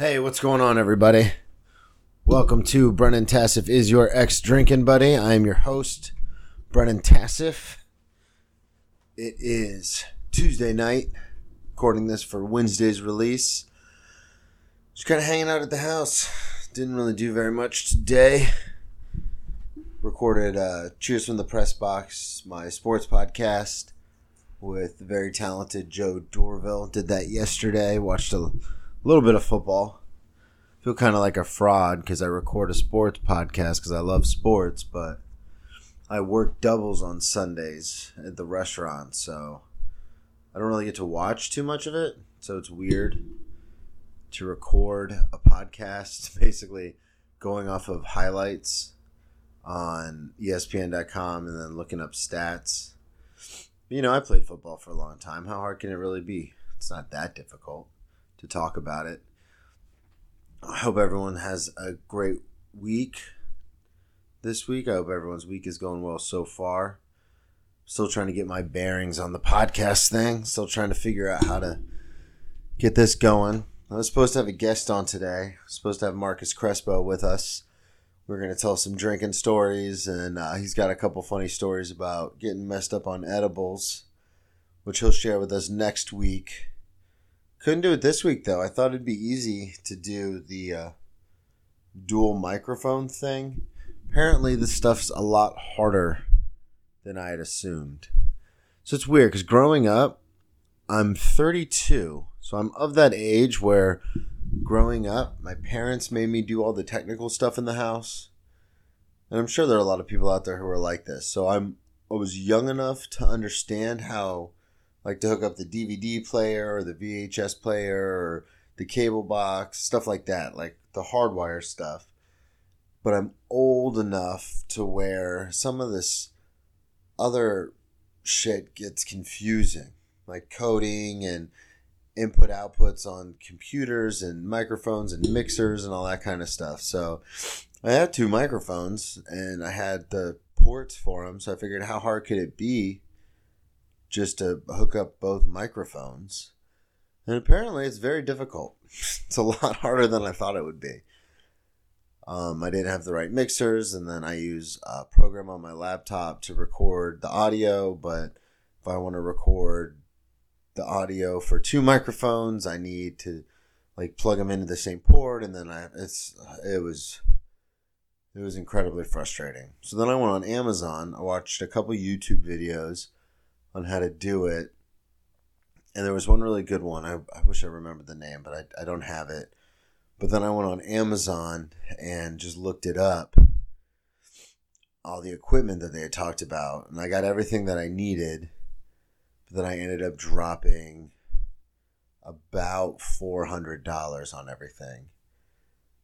Hey, what's going on, everybody? Welcome to Brennan Tassif is your ex drinking buddy. I am your host, Brennan Tassif. It is Tuesday night, recording this for Wednesday's release. Just kind of hanging out at the house. Didn't really do very much today. Recorded uh, Cheers from the Press Box, my sports podcast with the very talented Joe Dorville. Did that yesterday. Watched a little bit of football. I Feel kind of like a fraud because I record a sports podcast because I love sports, but I work doubles on Sundays at the restaurant, so I don't really get to watch too much of it. So it's weird to record a podcast, basically going off of highlights on ESPN.com and then looking up stats. You know, I played football for a long time. How hard can it really be? It's not that difficult to talk about it. I hope everyone has a great week this week. I hope everyone's week is going well so far. Still trying to get my bearings on the podcast thing. Still trying to figure out how to get this going. I was supposed to have a guest on today. Supposed to have Marcus Crespo with us. We're going to tell some drinking stories, and uh, he's got a couple funny stories about getting messed up on edibles, which he'll share with us next week. Couldn't do it this week though. I thought it'd be easy to do the uh, dual microphone thing. Apparently, this stuff's a lot harder than I had assumed. So it's weird because growing up, I'm 32, so I'm of that age where growing up, my parents made me do all the technical stuff in the house, and I'm sure there are a lot of people out there who are like this. So I'm I was young enough to understand how like to hook up the DVD player or the VHS player or the cable box, stuff like that, like the hardwire stuff. But I'm old enough to where some of this other shit gets confusing, like coding and input outputs on computers and microphones and mixers and all that kind of stuff. So I had two microphones and I had the ports for them. So I figured, how hard could it be just to hook up both microphones? And apparently, it's very difficult. It's a lot harder than I thought it would be. Um, I didn't have the right mixers, and then I use a program on my laptop to record the audio. But if I want to record the audio for two microphones, I need to like plug them into the same port, and then I it's it was it was incredibly frustrating. So then I went on Amazon. I watched a couple YouTube videos on how to do it, and there was one really good one. I, I wish I remembered the name, but I, I don't have it. But then I went on Amazon and just looked it up, all the equipment that they had talked about, and I got everything that I needed. But then I ended up dropping about four hundred dollars on everything,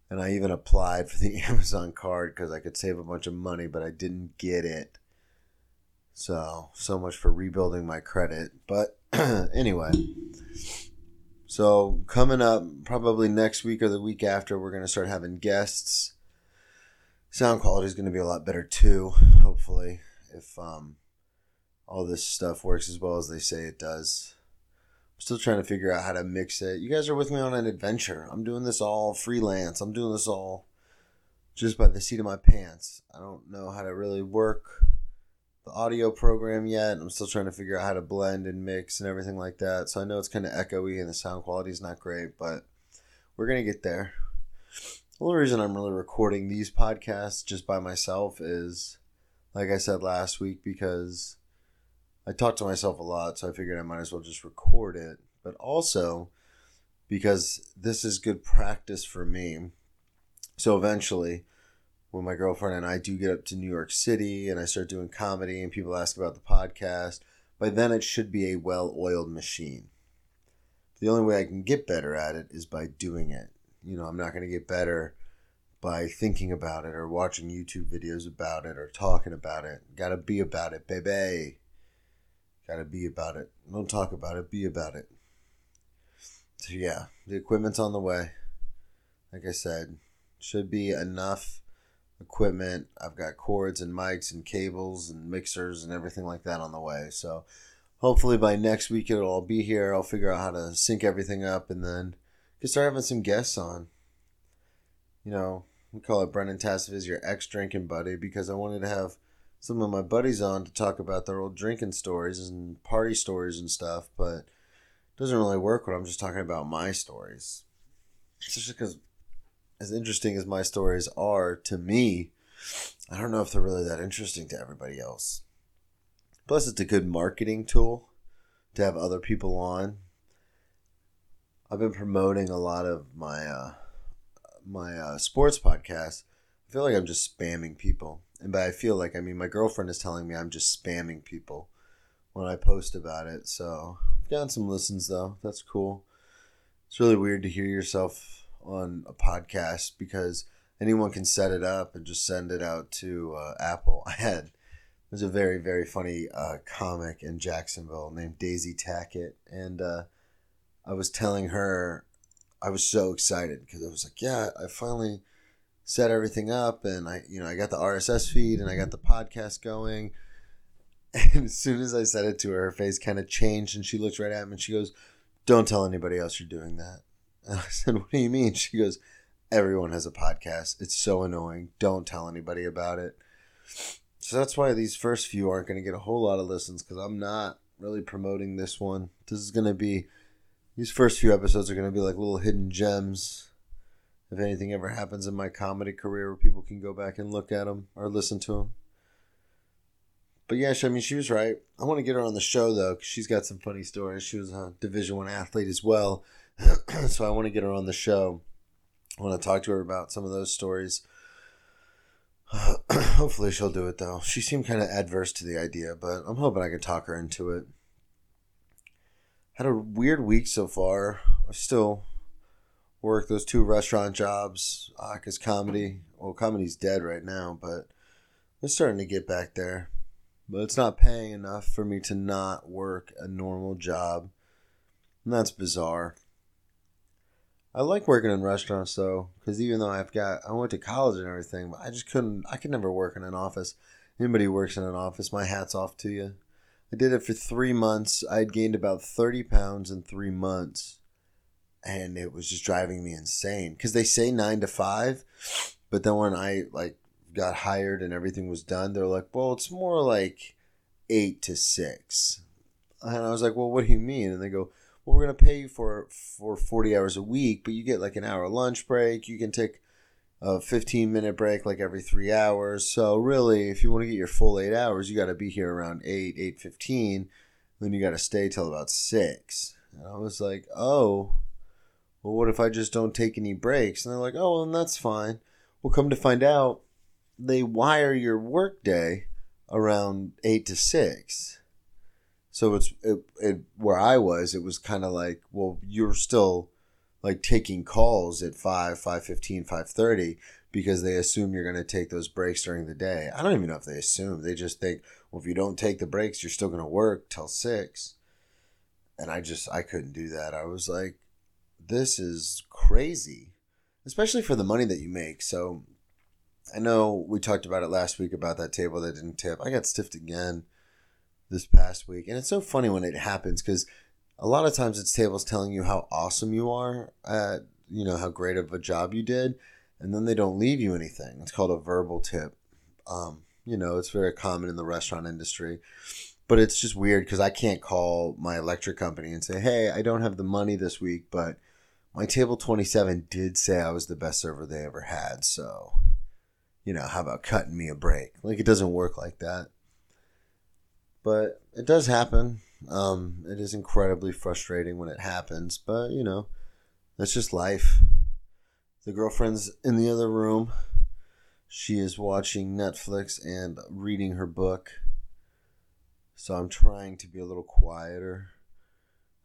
and I even applied for the Amazon card because I could save a bunch of money, but I didn't get it. So so much for rebuilding my credit. But anyway. So coming up, probably next week or the week after, we're gonna start having guests. Sound quality is gonna be a lot better too. Hopefully, if um, all this stuff works as well as they say it does. I'm still trying to figure out how to mix it. You guys are with me on an adventure. I'm doing this all freelance. I'm doing this all just by the seat of my pants. I don't know how to really work the audio program yet. I'm still trying to figure out how to blend and mix and everything like that. So I know it's kind of echoey and the sound quality is not great, but we're going to get there. The only reason I'm really recording these podcasts just by myself is, like I said last week, because I talk to myself a lot, so I figured I might as well just record it. But also because this is good practice for me. So eventually, when my girlfriend and I do get up to New York City and I start doing comedy and people ask about the podcast, by then it should be a well oiled machine. The only way I can get better at it is by doing it. You know, I'm not going to get better by thinking about it or watching YouTube videos about it or talking about it. Got to be about it, baby. Got to be about it. Don't talk about it, be about it. So, yeah, the equipment's on the way. Like I said, should be enough equipment. I've got cords and mics and cables and mixers and everything like that on the way. So hopefully by next week it'll all be here. I'll figure out how to sync everything up and then can start having some guests on. You know, we call it Tassif is your ex drinking buddy because I wanted to have some of my buddies on to talk about their old drinking stories and party stories and stuff, but it doesn't really work when I'm just talking about my stories. Especially because, as interesting as my stories are to me, I don't know if they're really that interesting to everybody else. Plus, it's a good marketing tool to have other people on. I've been promoting a lot of my uh, my uh, sports podcast. I feel like I'm just spamming people, and by I feel like I mean my girlfriend is telling me I'm just spamming people when I post about it. So gotten some listens though. That's cool. It's really weird to hear yourself on a podcast because anyone can set it up and just send it out to uh, Apple. I had there's a very very funny uh, comic in Jacksonville named Daisy Tackett, and uh, I was telling her I was so excited because I was like, yeah, I finally set everything up, and I you know I got the RSS feed and I got the podcast going. And as soon as I said it to her, her face kind of changed, and she looked right at me and she goes, "Don't tell anybody else you're doing that." And I said, "What do you mean?" She goes, "Everyone has a podcast. It's so annoying. Don't tell anybody about it." So that's why these first few aren't going to get a whole lot of listens because I'm not really promoting this one. This is going to be, these first few episodes are going to be like little hidden gems. If anything ever happens in my comedy career where people can go back and look at them or listen to them. But yeah, I mean, she was right. I want to get her on the show though, because she's got some funny stories. She was a Division One athlete as well, so I want to get her on the show. I want to talk to her about some of those stories. hopefully she'll do it though. She seemed kind of adverse to the idea, but I'm hoping I can talk her into it. Had a weird week so far. I still work those two restaurant jobs because uh, comedy, well, comedy's dead right now, but it's starting to get back there. But it's not paying enough for me to not work a normal job. And that's bizarre. I like working in restaurants though, because even though I've got, I went to college and everything, but I just couldn't, I could never work in an office. Anybody works in an office, my hat's off to you. I did it for three months. I had gained about 30 pounds in three months. And it was just driving me insane. Because they say nine to five, but then when I like got hired and everything was done, they're like, well, it's more like eight to six. And I was like, well, what do you mean? And they go, well, we're going to pay you for for 40 hours a week, but you get like an hour lunch break. You can take a 15 minute break like every three hours. So really, if you want to get your full eight hours, you got to be here around 8, 8.15. Then you got to stay till about 6. And I was like, oh, well, what if I just don't take any breaks? And they're like, oh, well, then that's fine. Well, come to find out, they wire your workday around 8 to 6. So it's it, it where I was, it was kind of like, well, you're still like taking calls at 5, 5.15, 5.30 because they assume you're going to take those breaks during the day. I don't even know if they assume. They just think, well, if you don't take the breaks, you're still going to work till 6. And I just, I couldn't do that. I was like, this is crazy, especially for the money that you make. So I know we talked about it last week about that table that didn't tip. I got stiffed again this past week. And it's so funny when it happens because a lot of times it's tables telling you how awesome you are at, you know, how great of a job you did. And then they don't leave you anything. It's called a verbal tip. Um, you know, it's very common in the restaurant industry. But it's just weird because I can't call my electric company and say, hey, I don't have the money this week, but my table 27 did say I was the best server they ever had. So, you know, how about cutting me a break? Like, it doesn't work like that. But it does happen. Um, it is incredibly frustrating when it happens, but you know, that's just life. The girlfriend's in the other room. She is watching Netflix and reading her book. So I'm trying to be a little quieter.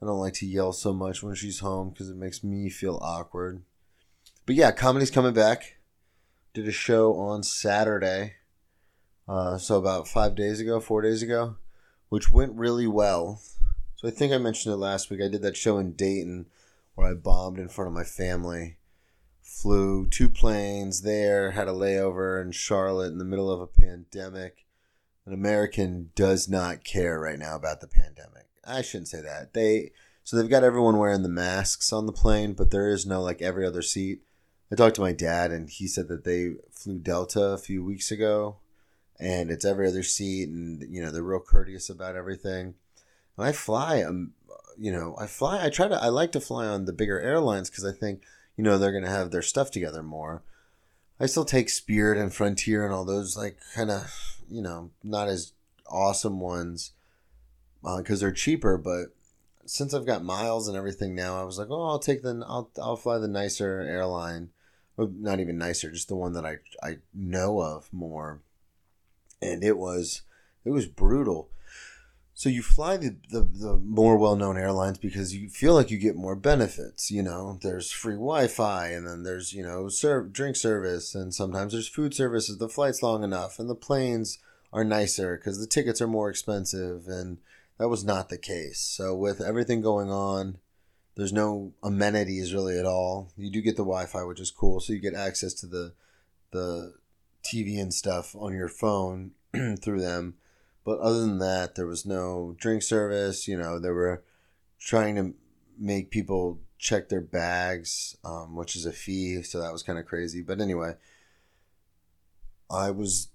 I don't like to yell so much when she's home because it makes me feel awkward. But yeah, comedy's coming back. Did a show on Saturday. Uh, so about five days ago, four days ago which went really well. So I think I mentioned it last week. I did that show in Dayton where I bombed in front of my family. Flew two planes there, had a layover in Charlotte in the middle of a pandemic. An American does not care right now about the pandemic. I shouldn't say that. They So they've got everyone wearing the masks on the plane, but there is no like every other seat. I talked to my dad, and he said that they flew Delta a few weeks ago, and it's every other seat, and you know they're real courteous about everything. I fly, um, you know, I fly. I try to. I like to fly on the bigger airlines because I think you know they're gonna have their stuff together more. I still take Spirit and Frontier and all those like kind of you know not as awesome ones because uh, they're cheaper, but since I've got miles and everything now, I was like, oh, I'll take the I'll I'll fly the nicer airline, well, not even nicer, just the one that I I know of more. And it was it was brutal. So you fly the, the, the more well known airlines because you feel like you get more benefits. You know, there's free Wi Fi, and then there's you know serve drink service, and sometimes there's food service if the flight's long enough, and the planes are nicer because the tickets are more expensive, and that was not the case. So with everything going on, there's no amenities really at all. You do get the Wi-Fi, which is cool, so you get access to the the TV and stuff on your phone through them. But other than that, there was no drink service. You know, they were trying to make people check their bags, um, which is a fee, so that was kind of crazy. But anyway, I was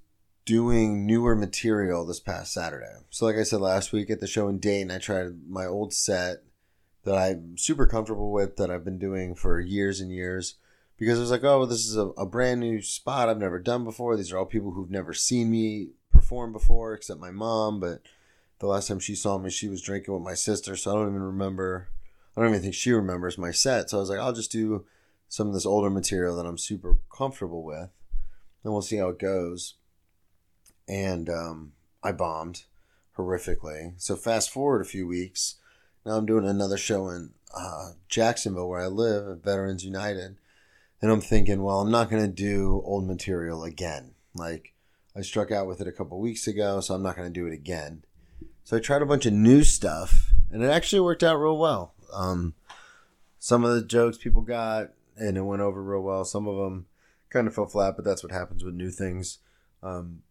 doing newer material this past Saturday. So, like I said last week at the show in Dayton, I tried my old set that I'm super comfortable with that I've been doing for years and years because it was like, oh, this is a, a brand new spot I've never done before. These are all people who've never seen me perform before, except my mom. But the last time she saw me, she was drinking with my sister, so I don't even remember. I don't even think she remembers my set. So I was like, I'll just do some of this older material that I'm super comfortable with, and we'll see how it goes and um, I bombed horrifically. So fast forward a few weeks, now I'm doing another show in uh, Jacksonville where I live at Veterans United, and I'm thinking, well, I'm not gonna do old material again. Like I struck out with it a couple weeks ago, so I'm not gonna do it again. So I tried a bunch of new stuff, and it actually worked out real well. Um, some of the jokes people got, and it went over real well. Some of them kind of fell flat, but that's what happens with new things. Um,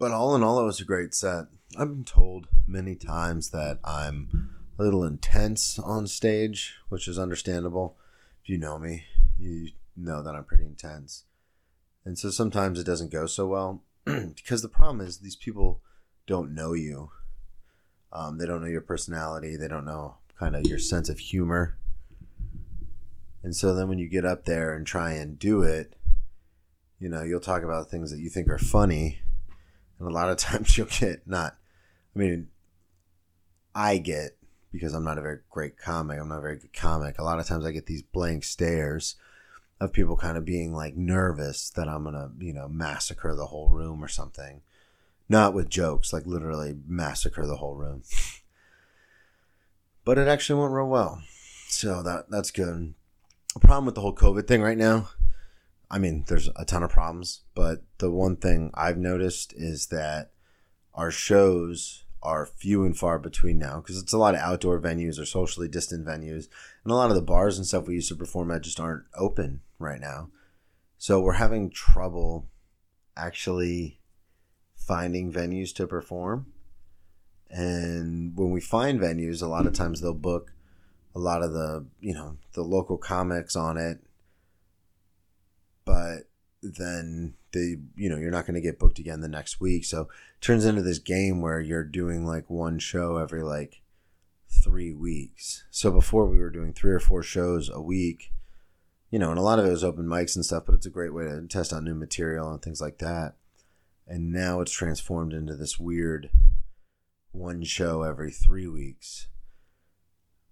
but all in all, it was a great set. I've been told many times that I'm a little intense on stage, which is understandable. If you know me, you know that I'm pretty intense. And so sometimes it doesn't go so well because the problem is these people don't know you. Um, they don't know your personality. They don't know kind of your sense of humor. And so then when you get up there and try and do it, you know, you'll talk about things that you think are funny and a lot of times you'll get not i mean i get because i'm not a very great comic i'm not a very good comic a lot of times i get these blank stares of people kind of being like nervous that i'm gonna you know massacre the whole room or something. Not with jokes like literally massacre the whole room. But it actually went real well. So that that's good. The problem with the whole covid thing right now I mean, there's a ton of problems, but the one thing I've noticed is that our shows are few and far between now because it's a lot of outdoor venues or socially distant venues, and a lot of the bars and stuff we used to perform at just aren't open right now. So we're having trouble actually finding venues to perform. And when we find venues, a lot of times they'll book a lot of the, you know, the local comics on it but then they you know you're not going to get booked again the next week so it turns into this game where you're doing like one show every like three weeks so before we were doing three or four shows a week you know and a lot of it was open mics and stuff but it's a great way to test out new material and things like that and now it's transformed into this weird one show every three weeks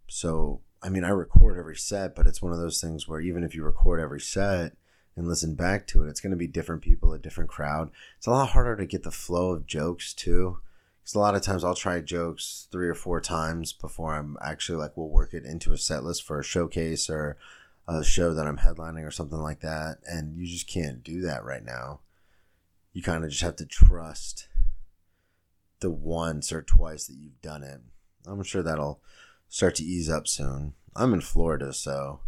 so i mean i record every set but it's one of those things where even if you record every set and listen back to it, it's going to be different people, a different crowd. It's a lot harder to get the flow of jokes too. Because a lot of times I'll try jokes three or four times before I'm actually like, we'll work it into a set list for a showcase or a show that I'm headlining or something like that. And you just can't do that right now. You kind of just have to trust the once or twice that you've done it. I'm sure that'll start to ease up soon. I'm in Florida, so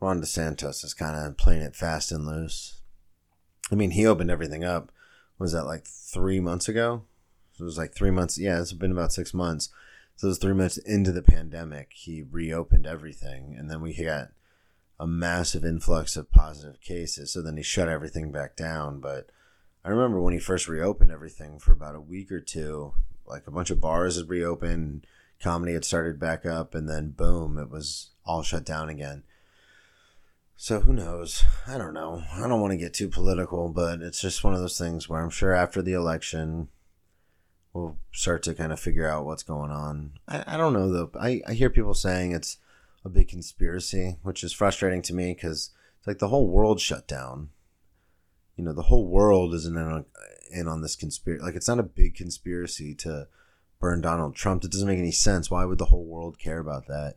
Ron DeSantis is kind of playing it fast and loose. I mean, he opened everything up. Was that like three months ago? It was like three months. Yeah, it's been about six months So it was three months into the pandemic, he reopened everything, and then we got a massive influx of positive cases. So then he shut everything back down. But I remember when he first reopened everything for about a week or two, like a bunch of bars had reopened, comedy had started back up, and then boom, it was all shut down again. So who knows? I don't know. I don't want to get too political, but it's just one of those things where I'm sure after the election, we'll start to kind of figure out what's going on. I, I don't know though. I, I hear people saying it's a big conspiracy, which is frustrating to me because it's like the whole world shut down. You know, the whole world isn't in on, in on this conspiracy. Like, it's not a big conspiracy to burn Donald Trump. It doesn't make any sense. Why would the whole world care about that?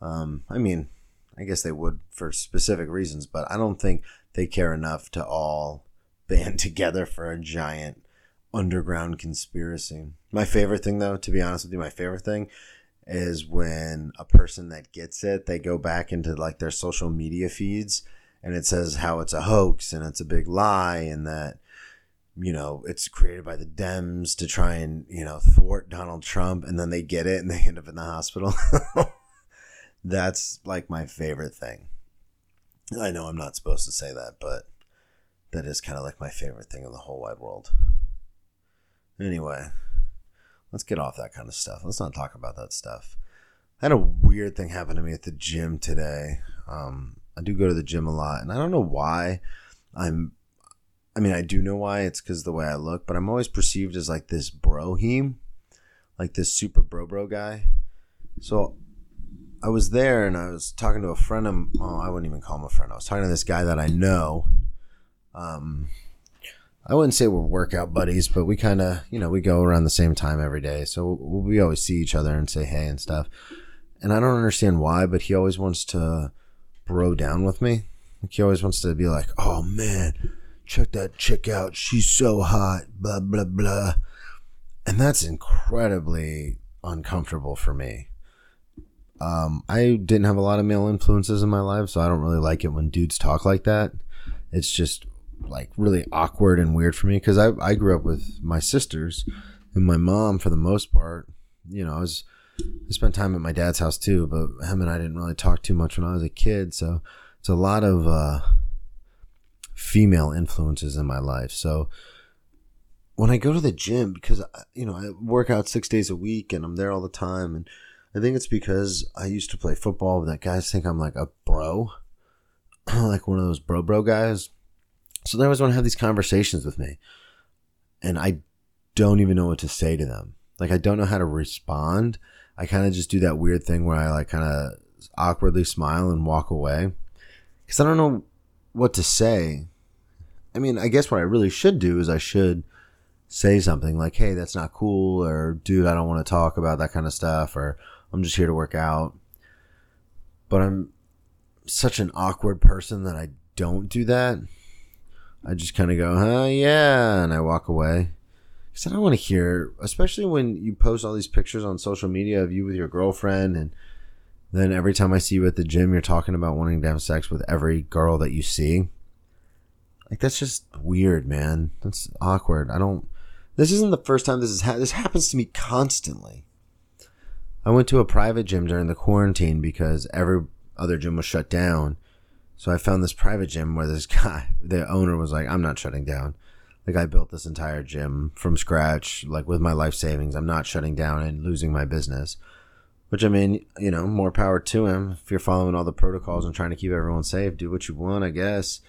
Um, I mean, I guess they would for specific reasons, but I don't think they care enough to all band together for a giant underground conspiracy. My favorite thing, though, to be honest with you, my favorite thing is when a person that gets it, they go back into like their social media feeds and it says how it's a hoax and it's a big lie and that you know it's created by the Dems to try and you know thwart Donald Trump and then they get it and they end up in the hospital. That's like my favorite thing. I know I'm not supposed to say that, but that is kind of like my favorite thing in the whole wide world. Anyway, let's get off that kind of stuff. Let's not talk about that stuff. I had a weird thing happen to me at the gym today. Um, I do go to the gym a lot, and I don't know why. I'm, I mean, I do know why. It's because the way I look, but I'm always perceived as like this broheem, like this super bro bro guy. So I was there, and I was talking to a friend of. I wouldn't even call him a friend. I was talking to this guy that I know. Um, I wouldn't say we're workout buddies, but we kind of, you know, we go around the same time every day. So we always see each other and say hey and stuff. And I don't understand why, but he always wants to bro down with me. Like he always wants to be like, oh man, check that chick out. She's so hot, blah, blah, blah. And that's incredibly uncomfortable for me. Um, I didn't have a lot of male influences in my life, so I don't really like it when dudes talk like that. It's just like really awkward and weird for me because I, I grew up with my sisters and my mom for the most part. You know, I was I spent time at my dad's house too, but him and I didn't really talk too much when I was a kid. So it's a lot of uh, female influences in my life. So when I go to the gym, because you know I work out six days a week and I'm there all the time, and I think it's because I used to play football. That guys think I'm like a bro, like one of those bro bro guys so they always want to have these conversations with me. And I don't even know what to say to them. Like, I don't know how to respond. I kind of just do that weird thing where I like kind of awkwardly smile and walk away. Because I don't know what to say. I mean, I guess what I really should do is I should say something like, hey, that's not cool, or dude, I don't want to talk about that kind of stuff, or I'm just here to work out. But I'm such an awkward person that I don't do that. I just kind of go, huh, yeah, and I walk away. Because I don't want to hear, especially when you post all these pictures on social media of you with your girlfriend, and then every time I see you at the gym, you're talking about wanting to have sex with every girl that you see. Like that's just weird, man. That's awkward. I don't. This isn't the first time this is ha- this happens to me constantly. I went to a private gym during the quarantine because every other gym was shut down so I found this private gym where this guy, the owner was like, I'm not shutting down. Like I built this entire gym from scratch, like with my life savings. I'm not shutting down and losing my business. Which I mean, you know, more power to him. If you're following all the protocols and trying to keep everyone safe, do what you want, I guess.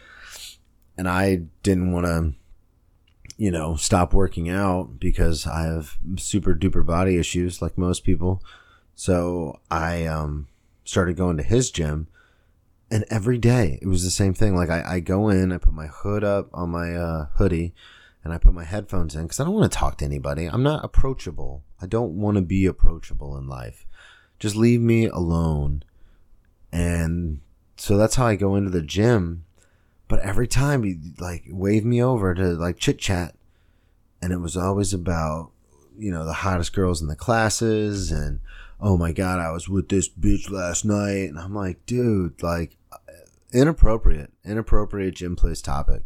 And I didn't want to, you know, stop working out because I have super duper body issues like most people. So I um, started going to his gym and every day it was the same thing. Like I, I go in, I put my hood up on my uh, hoodie, and I put my headphones in because I don't want to talk to anybody. I'm not approachable. I don't want to be approachable in life. Just leave me alone. And so that's how I go into the gym. But every time he like wave me over to like chit chat, and it was always about you know the hottest girls in the classes and oh my god i was with this bitch last night and i'm like dude like inappropriate, inappropriate gym place topic.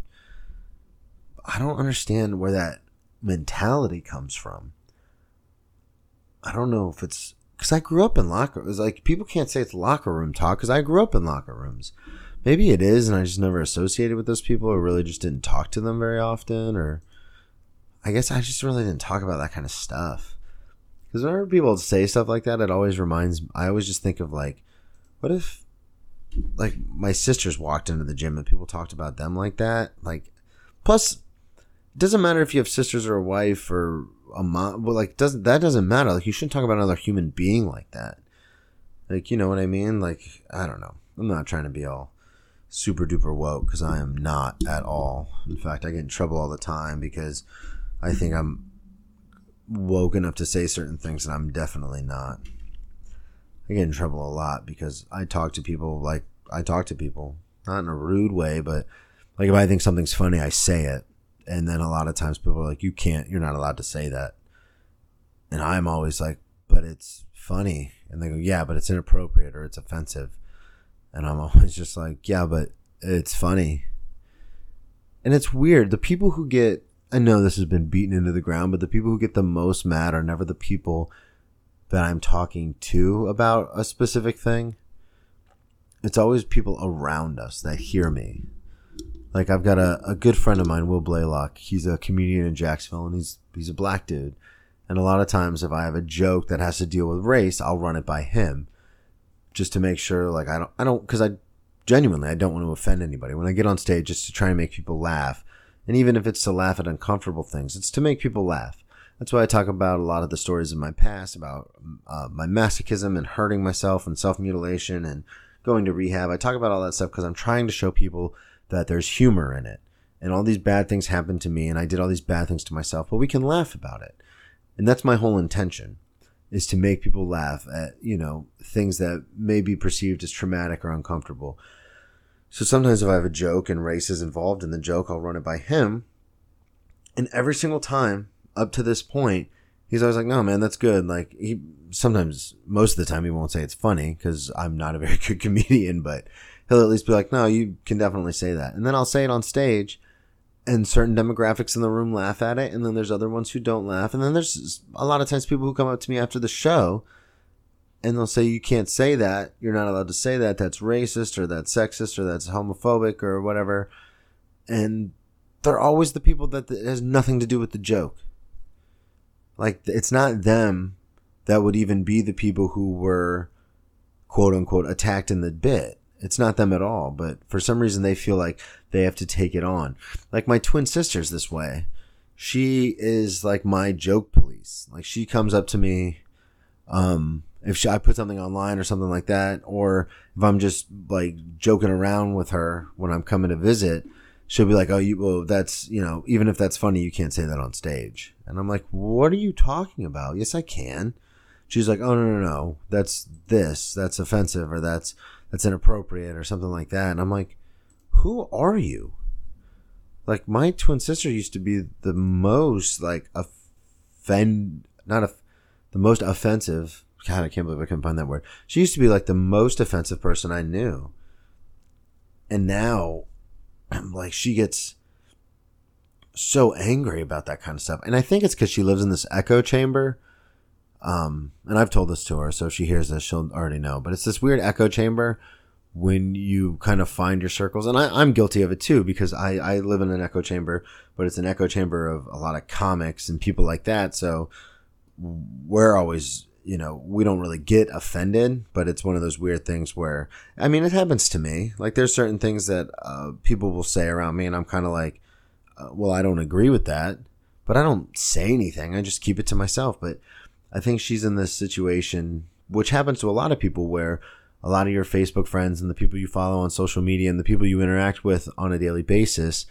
I don't understand where that mentality comes from. I don't know if it's because I grew up in locker. It was like people can't say it's locker room talk because I grew up in locker rooms. Maybe it is, and I just never associated with those people, or really just didn't talk to them very often, or I guess I just really didn't talk about that kind of stuff. Because whenever people say stuff like that, it always reminds. I always just think of like, what if, like, my sisters walked into the gym and people talked about them like that? Like, plus, it doesn't matter if you have sisters or a wife or a mom. Well, like, doesn't that doesn't matter? Like, you shouldn't talk about another human being like that. Like, you know what I mean? Like, I don't know. I'm not trying to be all super duper woke because I am not at all. In fact, I get in trouble all the time because I think I'm woke enough to say certain things and I'm definitely not. I get in trouble a lot because I talk to people like I talk to people, not in a rude way, but like if I think something's funny, I say it. And then a lot of times people are like, you can't, you're not allowed to say that. And I'm always like, but it's funny. And they go, yeah, but it's inappropriate or it's offensive. And I'm always just like, yeah, but it's funny. And it's weird. The people who get, I know this has been beaten into the ground, but the people who get the most mad are never the people that I'm talking to about a specific thing. It's always people around us that hear me. Like I've got a, a good friend of mine, Will Blaylock. He's a comedian in Jacksonville and he's he's a black dude. And a lot of times if I have a joke that has to deal with race, I'll run it by him just to make sure like I don't I don't cuz I genuinely I don't want to offend anybody. When I get on stage just to try and make people laugh, and even if it's to laugh at uncomfortable things, it's to make people laugh. That's why I talk about a lot of the stories in my past about uh, my masochism and hurting myself and self mutilation and going to rehab. I talk about all that stuff because I'm trying to show people that there's humor in it. And all these bad things happened to me, and I did all these bad things to myself, but we can laugh about it. And that's my whole intention is to make people laugh at, you know, things that may be perceived as traumatic or uncomfortable. So sometimes if I have a joke and race is involved in the joke, I'll run it by him. And every single time up to this point, he's always like, no, man, that's good. Like he sometimes, most of the time he won't say it's funny because I'm not a very good comedian, but he'll at least be like, no, you can definitely say that. And then I'll say it on stage and certain demographics in the room laugh at it, and then there's other ones who don't laugh, and then there's a lot of times people who come up to me after the show, and they'll say you can't say that, you're not allowed to say that, that's racist or that's sexist or that's homophobic or whatever, and they're always the people that it has nothing to do with the joke. Like it's not them that would even be the people who were quote unquote attacked in the bit it's not them at all, but for some reason they feel like they have to take it on. Like my twin sister's this way. She is like my joke police. Like she comes up to me, um, if she, I put something online or something like that, or if I'm just like joking around with her when I'm coming to visit, she'll be like, "Oh, you well, that's you know, even if that's funny, you can't say that on stage." And I'm like, "What are you talking about?" Yes, I can. She's like, "Oh no, no, no, that's this, that's offensive, or that's that's inappropriate or something like that. And I'm like, who are you? Like my twin sister used to be the most like offend, not a, the most offensive. God, I can't believe I couldn't find that word. She used to be like the most offensive person I knew. And now, like she gets so angry about that kind of stuff. And I think it's because she lives in this echo chamber um, and I've told this to her, so if she hears this, she'll already know. But it's this weird echo chamber when you kind of find your circles. And I, am guilty of it too, because I, I live in an echo chamber, but it's an echo chamber of a lot of comics and people like that. So we're always, you know, we don't really get offended, but it's one of those weird things where, I mean, it happens to me. Like there's certain things that uh, people will say around me, and I'm kind of like, uh, well, I don't agree with that, but I don't say anything. I just keep it to myself. But I think she's in this situation, which happens to a lot of people, where a lot of your Facebook friends and the people you follow on social media and the people you interact with on a daily basis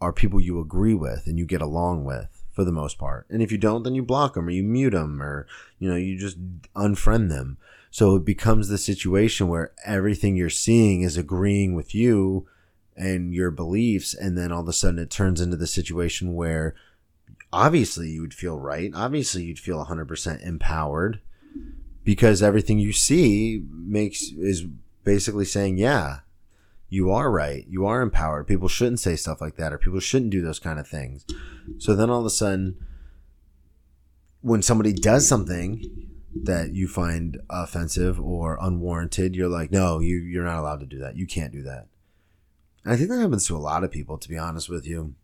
are people you agree with and you get along with for the most part. And if you don't, then you block them or you mute them or, you know, you just unfriend them. So it becomes the situation where everything you're seeing is agreeing with you and your beliefs. And then all of a sudden it turns into the situation where obviously you would feel right. Obviously you'd feel 100% empowered because everything you see makes is basically saying, yeah, you are right. You are empowered. People shouldn't say stuff like that or people shouldn't do those kind of things. So then all of a sudden when somebody does something that you find offensive or unwarranted, you're like, no, you you're not allowed to do that. You can't do that. And I think that happens to a lot of people, to be honest with you,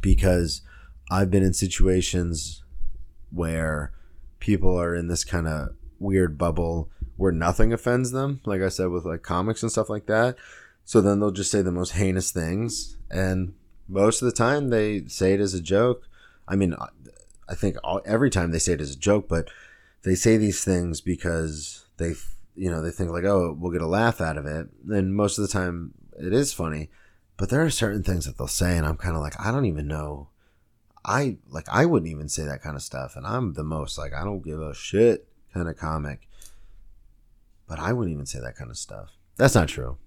because I've been in situations where people are in this kind of weird bubble where nothing offends them. Like I said, with like comics and stuff like that. So then they'll just say the most heinous things, and most of the time they say it as a joke. I mean, I think all, every time they say it as a joke, but they say these things because they, you know, they think like, oh, we'll get a laugh out of it. And most of the time it is funny, but there are certain things that they'll say, and I'm kind of like, I don't even know. I like, I wouldn't even say that kind of stuff, and I'm the most like, I don't give a shit kind of comic. But I wouldn't even say that kind of stuff. That's not true.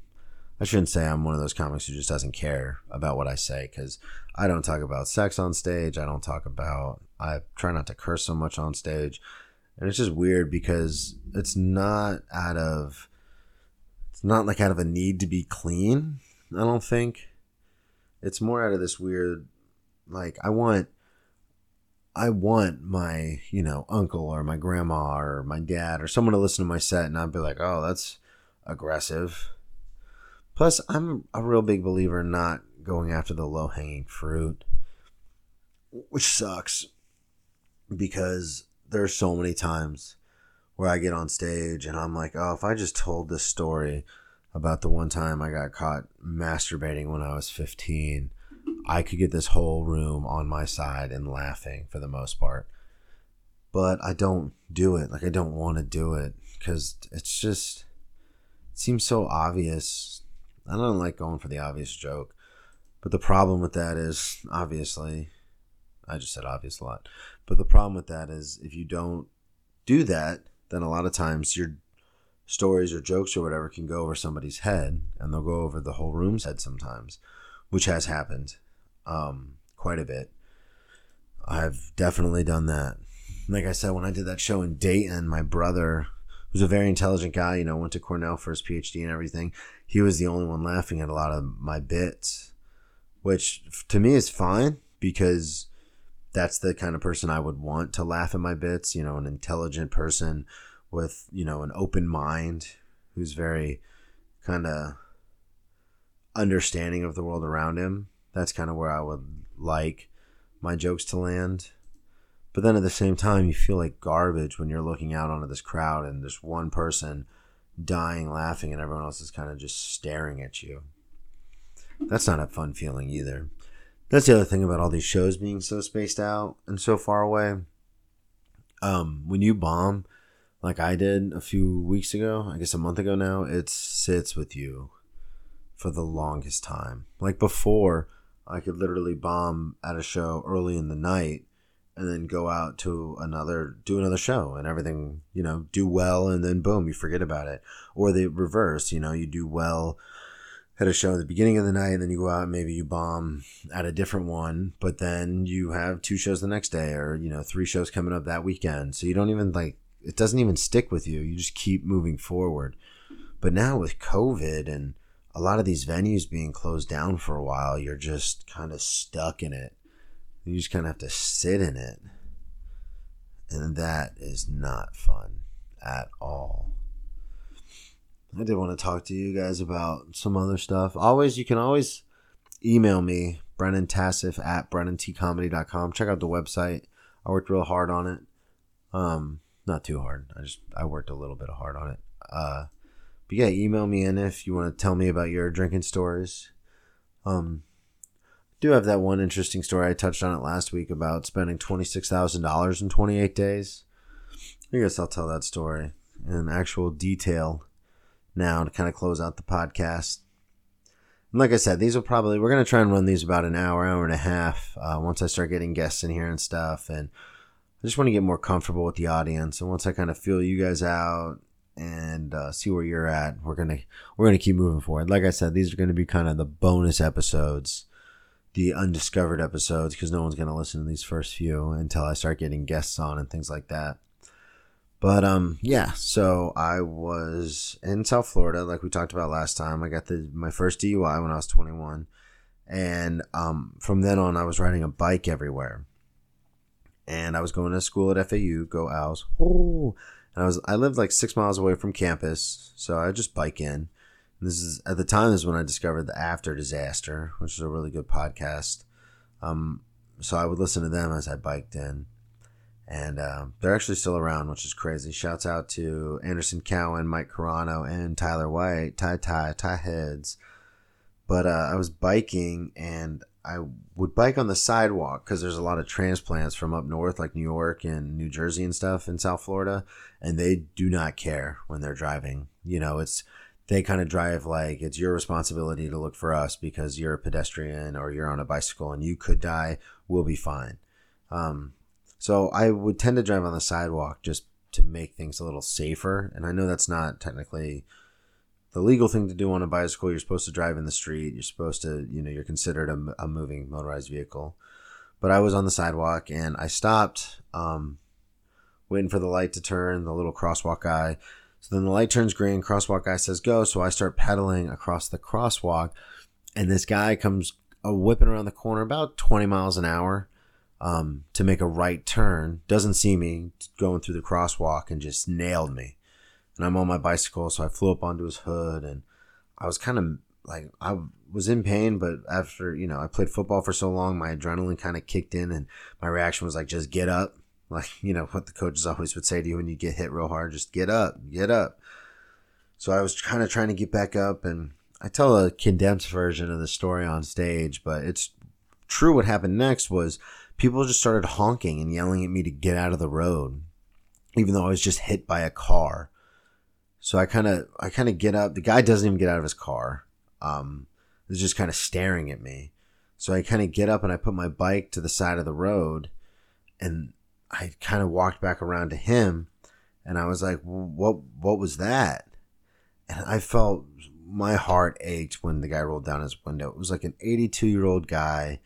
I shouldn't say I'm one of those comics who just doesn't care about what I say because I don't talk about sex on stage. I don't talk about, I try not to curse so much on stage. And it's just weird because it's not out of, it's not like out of a need to be clean. I don't think. It's more out of this weird, like, I want, I want my, you know, uncle or my grandma or my dad or someone to listen to my set and I'd be like, oh, that's aggressive Plus, I'm a real big believer in not going after the low hanging fruit, which sucks because there's so many times where I get on stage and I'm like, oh, if I just told this story about the one time I got caught masturbating when I was 15, I could get this whole room on my side and laughing for the most part. But I don't do it. Like, I don't want to do it because it's just, it seems so obvious I don't like going for the obvious joke. But the problem with that is, obviously, I just said obvious a lot. But the problem with that is, if you don't do that, then a lot of times your stories or jokes or whatever can go over somebody's head, and they'll go over the whole room's head sometimes, which has happened um, quite a bit. I've definitely done that. Like I said, when I did that show in Dayton, my brother who's a very intelligent guy, you know, went to Cornell for his PhD and everything. He was the only one laughing at a lot of my bits, which to me is fine because that's the kind of person I would want to laugh at my bits, you know, an intelligent person with, you know, an open mind who's very kind of understanding of the world around him. That's kind of where I would like my jokes to land. But then at the same time, you feel like garbage when you're looking out onto this crowd and there's one person dying laughing and everyone else is kind of just staring at you. That's not a fun feeling either. That's the other thing about all these shows being so spaced out and so far away. Um, when you bomb, like I did a few weeks ago, I guess a month ago now, it sits with you for the longest time. Like before, I could literally bomb at a show early in the night and then go out to another do another show and everything you know do well and then boom you forget about it. Or the reverse you know you do well at a show at the beginning of the night and then you go out and maybe you bomb at a different one but then you have two shows the next day or you know three shows coming up that weekend. So you don't even like it doesn't even stick with you. You just keep moving forward. But now with covid and a lot of these venues being closed down for a while you're just kind of stuck in it you just kind of have to sit in it. And that is not fun at all. I did want to talk to you guys about some other stuff. Always, you can always email me, Brennan Tassif at BrennanTComedy.com. Check out the website. I worked real hard on it. Um, not too hard. I just I worked a little bit hard on it. Uh, but yeah, email me in if you want to tell me about your drinking stories. Um, do have that one interesting story. I touched on it last week about spending $26,000 in 28 days. I guess I'll tell that story in actual detail now to kind of close out the podcast. And like I said, these will probably, we're going to try and run these about an hour, hour and a half uh, once I start getting guests in here and stuff. And I just want to get more comfortable with the audience. And once I kind of feel you guys out and uh, see where you're at, we're to, we're to keep moving forward. Like I said, these are going to be kind of the bonus episodes the undiscovered episodes because no one's going to listen to these first few until I start getting guests on and things like that. But um yeah, so I was in South Florida like we talked about last time. I got the my first DUI when I was 21 and um from then on I was riding a bike everywhere. and I was going to school at FAU. Go Owls! Oh, and I was I lived like six miles away from campus, so I just bike in. This is at the time is when I discovered the After Disaster, which is a really good podcast. Um, so I would listen to them as I biked in, and uh, they're actually still around, which is crazy. Shouts out to Anderson Cowan, Mike Carano, and Tyler White, Ty Ty Ty Heads. But uh, I was biking and I would bike on the sidewalk because there's a lot of transplants from up north, like New York and New Jersey and stuff in South Florida, and they do not care when they're driving. You know, it's they kind of drive like it's your responsibility to look for us because you're a pedestrian or you're on a bicycle and you could die. We'll be fine. Um, so I would tend to drive on the sidewalk just to make things a little safer. And I know that's not technically the legal thing to do on a bicycle. You're supposed to drive in the street. You're supposed to, you know, you're considered a, a moving motorized vehicle. But I was on the sidewalk and I stopped, um, waiting for the light to turn, the little crosswalk guy. So then the light turns green, crosswalk guy says go. So I start pedaling across the crosswalk and this guy comes uh, whipping around the corner about 20 miles an hour um, to make a right turn, doesn't see me going through the crosswalk and just nailed me and I'm on my bicycle, so I flew up onto his hood, and I was kind of like I was in pain, but after you know I played football for so long, my adrenaline kind of kicked in, and my reaction was like, just get up, like you know what the coaches always would say to you when you get hit real hard, just get up, get up. So I was kind of trying to get back up, and I tell a condensed version of the story on stage, but it's true. What happened next was people just started honking and yelling at me to get out of the road, even though I was just hit by a car. So I kind of, I kind of get up. The guy doesn't even get out of his car. Um, just kind of staring at me. So I kind of get up and I put my bike to the side of the road, and I kind of walked back around to him, and I was like, "What? What was that?" And I felt my heart ached when the guy rolled down his window. It was like an 82 year old guy.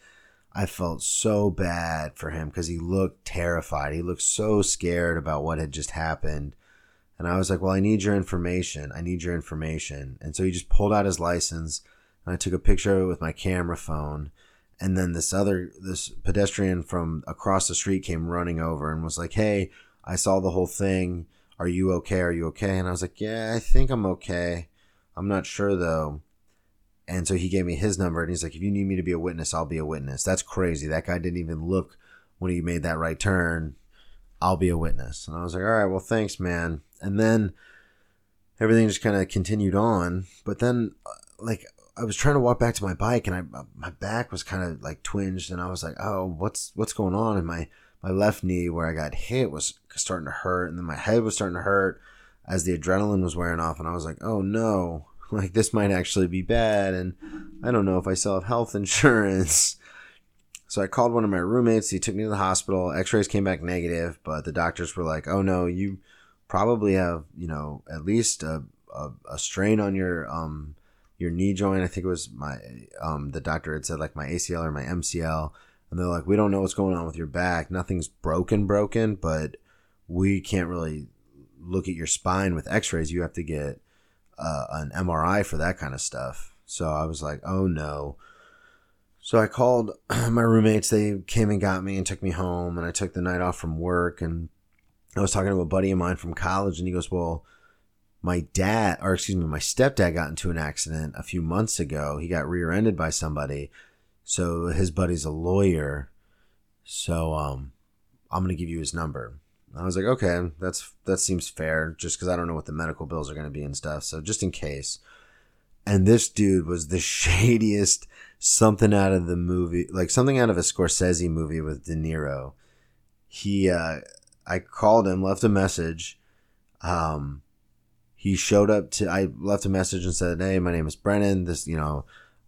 I felt so bad for him because he looked terrified. He looked so scared about what had just happened. And I was like, well, I need your information. I need your information. And so he just pulled out his license and I took a picture of it with my camera phone. And then this other, this pedestrian from across the street came running over and was like, hey, I saw the whole thing. Are you okay? Are you okay? And I was like, yeah, I think I'm okay. I'm not sure though. And so he gave me his number and he's like, if you need me to be a witness, I'll be a witness. That's crazy. That guy didn't even look when he made that right turn. I'll be a witness. And I was like, all right, well, thanks, man and then everything just kind of continued on. But then, uh, like, I was trying to walk back to my bike, and I my back was kind of like twinged, and I was like, "Oh, what's what's going on?" And my my left knee, where I got hit, was starting to hurt, and then my head was starting to hurt as the adrenaline was wearing off, and I was like, "Oh no!" Like this might actually be bad, and I don't know if I still have health insurance. So I called one of my roommates. He took me to the hospital. X-rays came back negative, but the doctors were like, "Oh no, you probably have you know at least a, a, a strain on your um your knee joint. I think it was my um the doctor had said like my ACL or my MCL, and they're like, we don't know what's going on with your back. Nothing's broken, broken, but we can't really look at your spine with X-rays. You have to get uh, an MRI for that kind of stuff. So I was like, oh no. So I called my roommates. They came and got me and took me home, and I took the night off from work and I was talking to a buddy of mine from college, and he goes, "Well, my dad, or excuse me, my stepdad got into an accident a few months ago. He got rear-ended by somebody. So his buddy's a lawyer. So um, I'm gonna give you his number." I was like, "Okay, that's that seems fair, just because I don't know what the medical bills are gonna be and stuff. So just in case." And this dude was the shadiest something out of the movie, like something out of a Scorsese movie with De Niro. He uh I called him, left a message. Um, he showed up to. I left a message and said, "Hey, my name is Brennan. This, you know,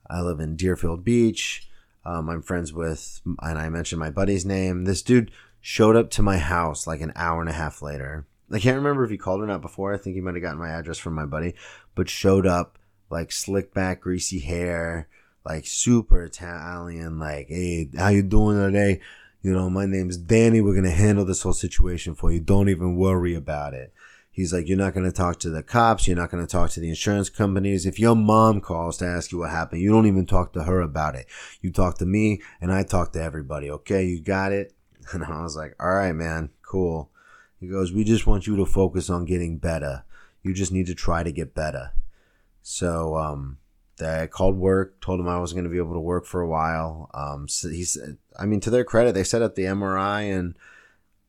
I live in Deerfield Beach. Um, I'm friends with." And I mentioned my buddy's name. This dude showed up to my house like an hour and a half later. I can't remember if he called or not before. I think he might have gotten my address from my buddy, but showed up like slick back, greasy hair, like super Italian. Like, hey, how you doing today? You know, my name's Danny. We're to handle this whole situation for you. Don't even worry about it. He's like, you're not going to talk to the cops. You're not going to talk to the insurance companies. If your mom calls to ask you what happened, you don't even talk to her about it. You talk to me and I talk to everybody. Okay. You got it. And I was like, all right, man, cool. He goes, we just want you to focus on getting better. You just need to try to get better. So, um, I called work, told him I wasn't going to be able to work for a while. Um, so he said, I mean, to their credit, they set up the MRI and,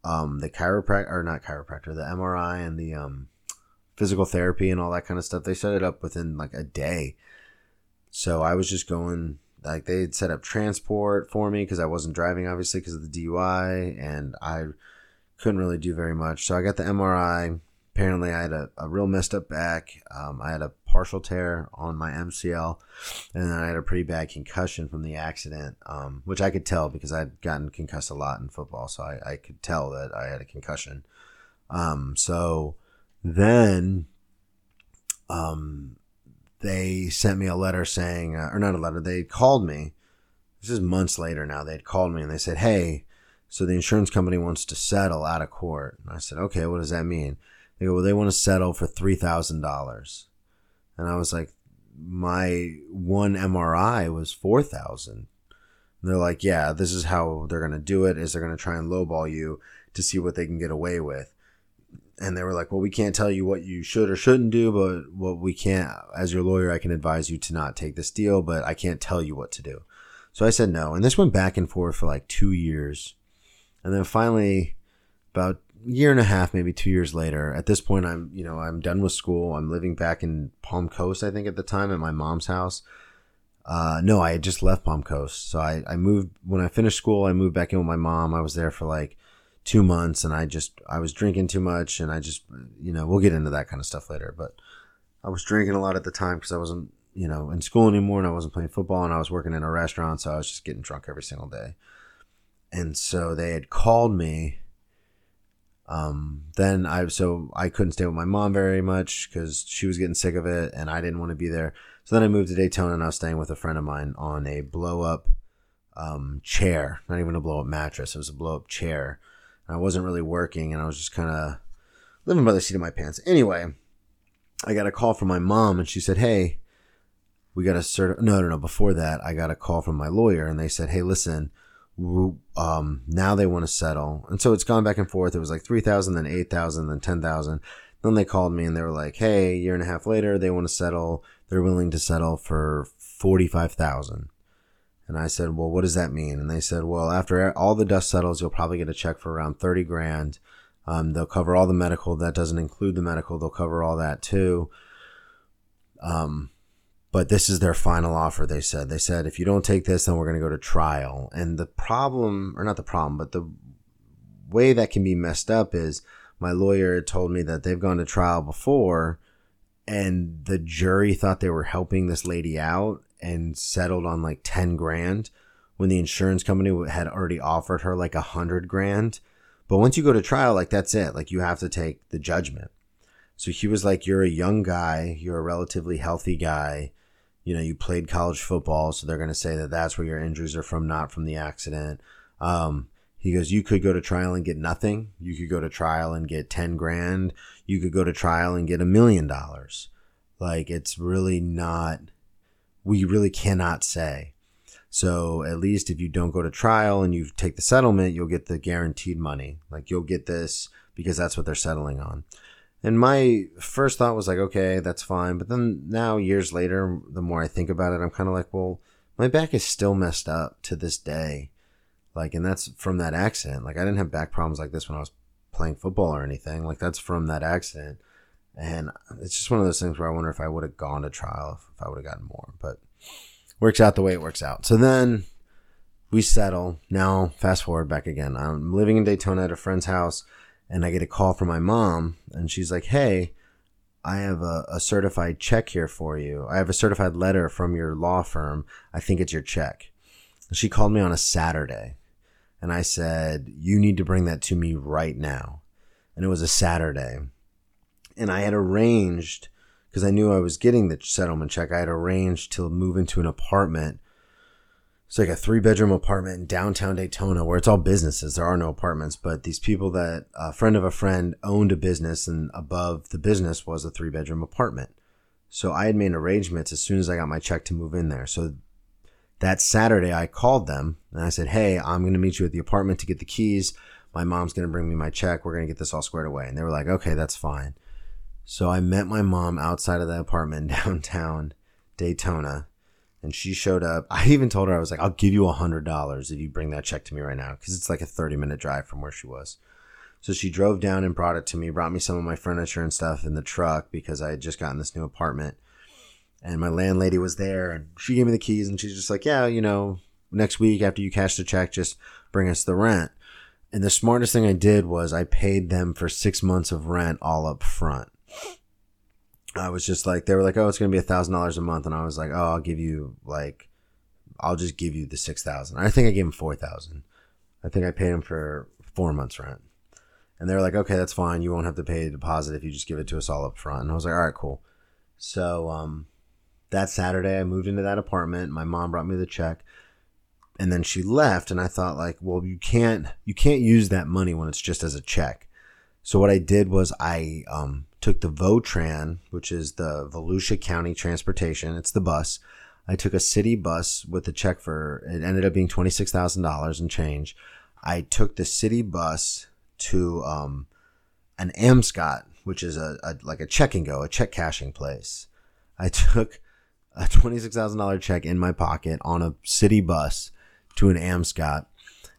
um, the chiropractor, or not chiropractor, the MRI and the, um, physical therapy and all that kind of stuff. They set it up within like a day. So I was just going, like, they had set up transport for me because I wasn't driving, obviously, because of the DUI, and I couldn't really do very much. So I got the MRI. Apparently, I had a, a real messed up back. Um, I had a partial tear on my MCL, and then I had a pretty bad concussion from the accident, um, which I could tell because I'd gotten concussed a lot in football. So I, I could tell that I had a concussion. Um, so then um, they sent me a letter saying, uh, or not a letter, they called me. This is months later now. They'd called me and they said, hey, so the insurance company wants to settle out of court. And I said, okay, what does that mean? They go, well, they want to settle for $3,000. And I was like, my one MRI was 4000 they're like, yeah, this is how they're going to do it is they're going to try and lowball you to see what they can get away with. And they were like, "Well, we can't tell you what you should or shouldn't do, but what we can't, as your lawyer, I can advise you to not take this deal, but I can't tell you what to do." So I said no, and this went back and forth for like two years, and then finally, about year and a half, maybe two years later, at this point, I'm you know I'm done with school. I'm living back in Palm Coast, I think, at the time, at my mom's house. Uh, no, I had just left Palm Coast, so I I moved when I finished school. I moved back in with my mom. I was there for like two months and I just, I was drinking too much and I just, you know, we'll get into that kind of stuff later, but I was drinking a lot at the time because I wasn't, you know, in school anymore and I wasn't playing football and I was working in a restaurant. So I was just getting drunk every single day. And so they had called me. Um, then I, so I couldn't stay with my mom very much because she was getting sick of it and I didn't want to be there. So then I moved to Daytona and I was staying with a friend of mine on a blow up, um, chair, not even a blow up mattress. It was a blow up chair I wasn't really working and I was just kind of living by the seat of my pants. Anyway, I got a call from my mom and she said, Hey, we got a cert. No, no, no. Before that, I got a call from my lawyer and they said, Hey, listen, um, now they want to settle. And so it's gone back and forth. It was like 3,000, then 8,000, then 10,000. Then they called me and they were like, Hey, year and a half later, they want to settle. They're willing to settle for 45,000. And I said, well, what does that mean? And they said, well, after all the dust settles, you'll probably get a check for around 30 grand. Um, they'll cover all the medical. That doesn't include the medical. They'll cover all that too. Um, but this is their final offer. They said, they said, if you don't take this, then we're going to go to trial. And the problem, or not the problem, but the way that can be messed up is my lawyer told me that they've gone to trial before and the jury thought they were helping this lady out and settled on like 10 grand when the insurance company had already offered her like a hundred grand. But once you go to trial, like that's it. Like you have to take the judgment. So he was like, You're a young guy, you're a relatively healthy guy. You know, you played college football, so they're going to say that that's where your injuries are from, not from the accident. Um, he goes, You could go to trial and get nothing. You could go to trial and get 10 grand. You could go to trial and get a million dollars. Like, it's really not we really cannot say. So at least if you don't go to trial and you take the settlement, you'll get the guaranteed money. Like you'll get this because that's what they're settling on. And my first thought was like, okay, that's fine. But then now, years later, the more I think about it, I'm kind of like, well, my back is still messed up to this day. Like, and that's from that accident. Like, I didn't have back problems like this when I was playing football or anything. Like, that's from that accident. And it's just one of those things where I wonder if I would have gone to trial if, if I would have gotten more, but works out the way it works out. So then we settle. Now, fast forward back again. I'm living in Daytona at a friend's house, and I get a call from my mom, and she's like, Hey, I have a, a, certified check here for you. I have a certified letter from your law firm. I think it's your check. She called me on a Saturday, and I said, You need to bring that to me right now. And it was a Saturday and I had arranged because I knew I was getting the settlement check. I had arranged to move into an apartment. It's like a three bedroom apartment in downtown Daytona where it's all businesses. There are no apartments, but these people that a friend of a friend owned a business and above the business was a three bedroom apartment. So I had made arrangements as soon as I got my check to move in there. So that Saturday, I called them and I said, Hey, I'm going to meet you at the apartment to get the keys. My mom's going to bring me my check. We're going to get this all squared away. And they were like, Okay, that's fine. So I met my mom outside of the apartment downtown Daytona and she showed up. I even told her, I was like, I'll give you a hundred dollars if you bring that check to me right now. Cause it's like a 30 minute drive from where she was. So she drove down and brought it to me, brought me some of my furniture and stuff in the truck because I had just gotten this new apartment. And my landlady was there and she gave me the keys and she's just like, yeah, you know, next week after you cash the check, just bring us the rent. And the smartest thing I did was I paid them for six months of rent all up front. I was just like, they were like, oh, it's going to be a thousand dollars a month. And I was like, oh, I'll give you like, I'll just give you the 6,000. I think I gave him 4,000. I think I paid him for four months rent. And they were like, okay, that's fine. You won't have to pay a deposit if you just give it to us all up front. And I was like, all right, cool. So, um, that Saturday, I moved into that apartment. My mom brought me the check, and then she left. And I thought, like, well, you can't you can't use that money when it's just as a check. So what I did was I um, took the Votran, which is the Volusia County Transportation. It's the bus. I took a city bus with a check for it ended up being twenty six thousand dollars and change. I took the city bus to um, an Amscot, which is a, a like a check and go, a check cashing place. I took a $26,000 check in my pocket on a city bus to an Amscot.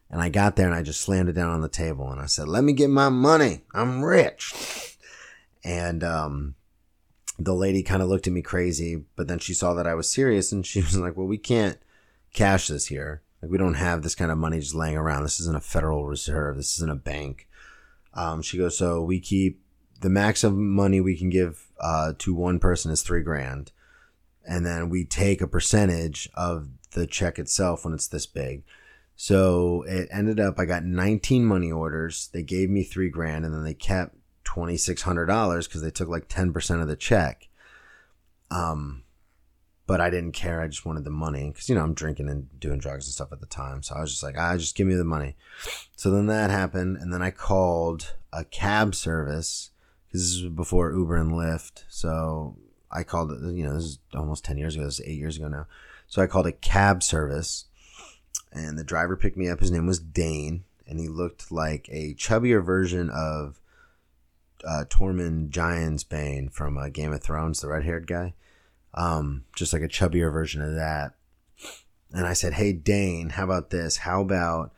And I got there and I just slammed it down on the table and I said, let me get my money. I'm rich. And, um, the lady kind of looked at me crazy, but then she saw that I was serious and she was like, well, we can't cash this here. Like, we don't have this kind of money just laying around. This isn't a federal reserve. This isn't a bank. Um, she goes, so we keep the max of money we can give, uh, to one person is three grand and then we take a percentage of the check itself when it's this big. So it ended up I got 19 money orders. They gave me three grand, and then they kept twenty six hundred dollars because they took like 10 percent of the check. Um, but I didn't care. I just wanted the money because you know I'm drinking and doing drugs and stuff at the time. So I was just like, ah, just give me the money. So then that happened, and then I called a cab service because this was before Uber and Lyft. So I called you know, this is almost 10 years ago. This is eight years ago now. So I called a cab service and the driver picked me up. His name was Dane and he looked like a chubbier version of uh, Tormund Giantsbane from uh, Game of Thrones, the red haired guy. Um, just like a chubbier version of that. And I said, Hey, Dane, how about this? How about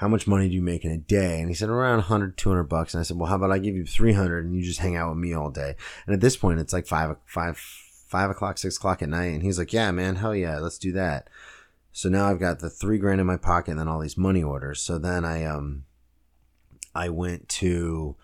how much money do you make in a day? And he said, around 100, 200 bucks. And I said, well, how about I give you 300 and you just hang out with me all day? And at this point, it's like five, five, five o'clock, six o'clock at night. And he's like, yeah, man, hell yeah, let's do that. So now I've got the three grand in my pocket and then all these money orders. So then I, um, I went to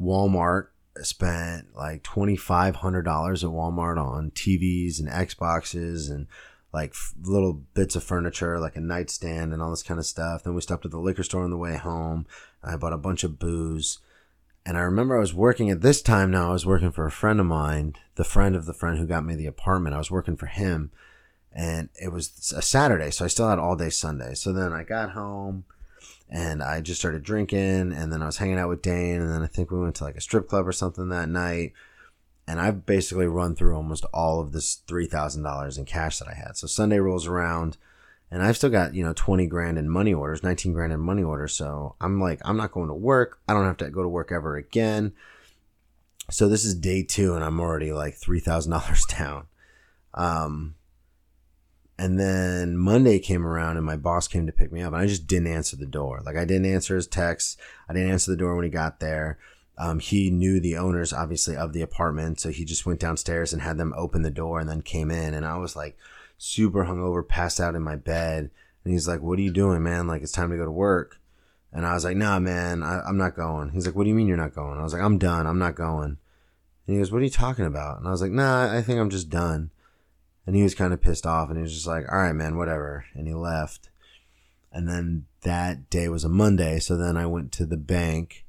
Walmart, spent like $2,500 at Walmart on TVs and Xboxes and like little bits of furniture, like a nightstand and all this kind of stuff. Then we stopped at the liquor store on the way home. I bought a bunch of booze. And I remember I was working at this time now, I was working for a friend of mine, the friend of the friend who got me the apartment. I was working for him. And it was a Saturday, so I still had all day Sunday. So then I got home and I just started drinking. And then I was hanging out with Dane. And then I think we went to like a strip club or something that night and I've basically run through almost all of this three thousand dollars in cash that I had. So Sunday rolls around, and I've still got you know twenty grand in money orders, nineteen grand in money orders. So I'm like, I'm not going to work. I don't have to go to work ever again. So this is day two, and I'm already like three thousand dollars down. Um, and then Monday came around, and my boss came to pick me up, and I just didn't answer the door. Like I didn't answer his text. I didn't answer the door when he got there. Um, he knew the owners obviously of the apartment, so he just went downstairs and had them open the door and then came in. And I was like super hungover, passed out in my bed. And he's like, "What are you doing, man? Like it's time to go to work." And I was like, "Nah, man, I, am not going." He's like, "What do you mean you're not going?" I was like, "I'm done. I'm not going." And he goes, "What are you talking about?" And I was like, "Nah, I think I'm just done." And he was kind of pissed off, and he was just like, "All right, man, whatever." And he left. And then that day was a Monday, so then I went to the bank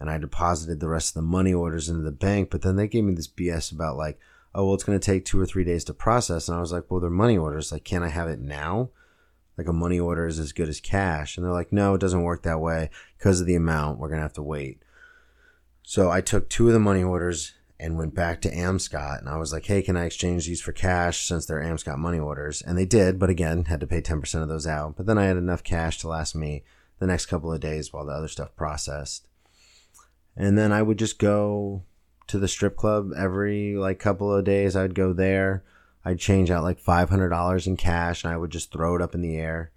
and I deposited the rest of the money orders into the bank. But then they gave me this BS about like, oh, well, it's going to take two or three days to process. And I was like, well, they're money orders. Like, can't I have it now? Like a money order is as good as cash. And they're like, no, it doesn't work that way because of the amount. We're going to have to wait. So I took two of the money orders and went back to Amscot and I was like, hey, can I exchange these for cash since they're Amscot money orders? And they did, but again, had to pay 10% of those out. But then I had enough cash to last me the next couple of days while the other stuff processed. And then I would just go to the strip club every like couple of days. I'd go there. I'd change out like $500 in cash and I would just throw it up in the air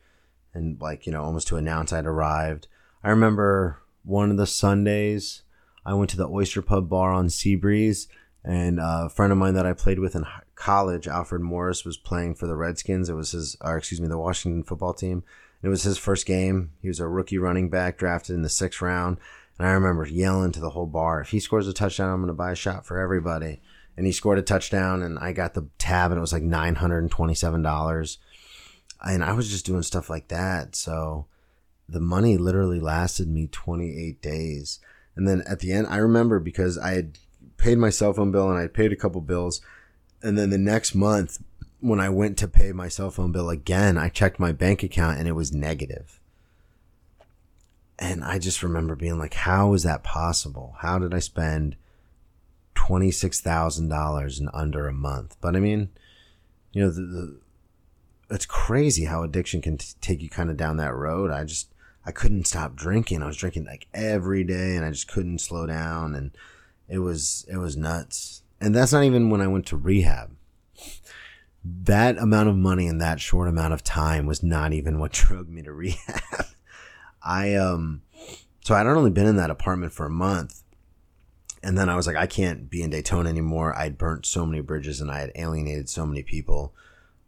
and like, you know, almost to announce I'd arrived. I remember one of the Sundays I went to the Oyster Pub bar on Seabreeze, and a friend of mine that I played with in college, Alfred Morris, was playing for the Redskins. It was his, or excuse me, the Washington football team. It was his first game. He was a rookie running back drafted in the sixth round. And I remember yelling to the whole bar, if he scores a touchdown, I'm going to buy a shot for everybody. And he scored a touchdown, and I got the tab, and it was like $927. And I was just doing stuff like that. So the money literally lasted me 28 days. And then at the end, I remember because I had paid my cell phone bill and I had paid a couple bills. And then the next month, when I went to pay my cell phone bill again, I checked my bank account and it was negative. And I just remember being like, how is that possible? How did I spend $26,000 in under a month? But I mean, you know, the, the it's crazy how addiction can t- take you kind of down that road. I just, I couldn't stop drinking. I was drinking like every day and I just couldn't slow down and it was it was nuts. And that's not even when I went to rehab. That amount of money in that short amount of time was not even what drove me to rehab. I um so I'd only been in that apartment for a month. And then I was like, I can't be in Daytona anymore. I'd burnt so many bridges and I had alienated so many people.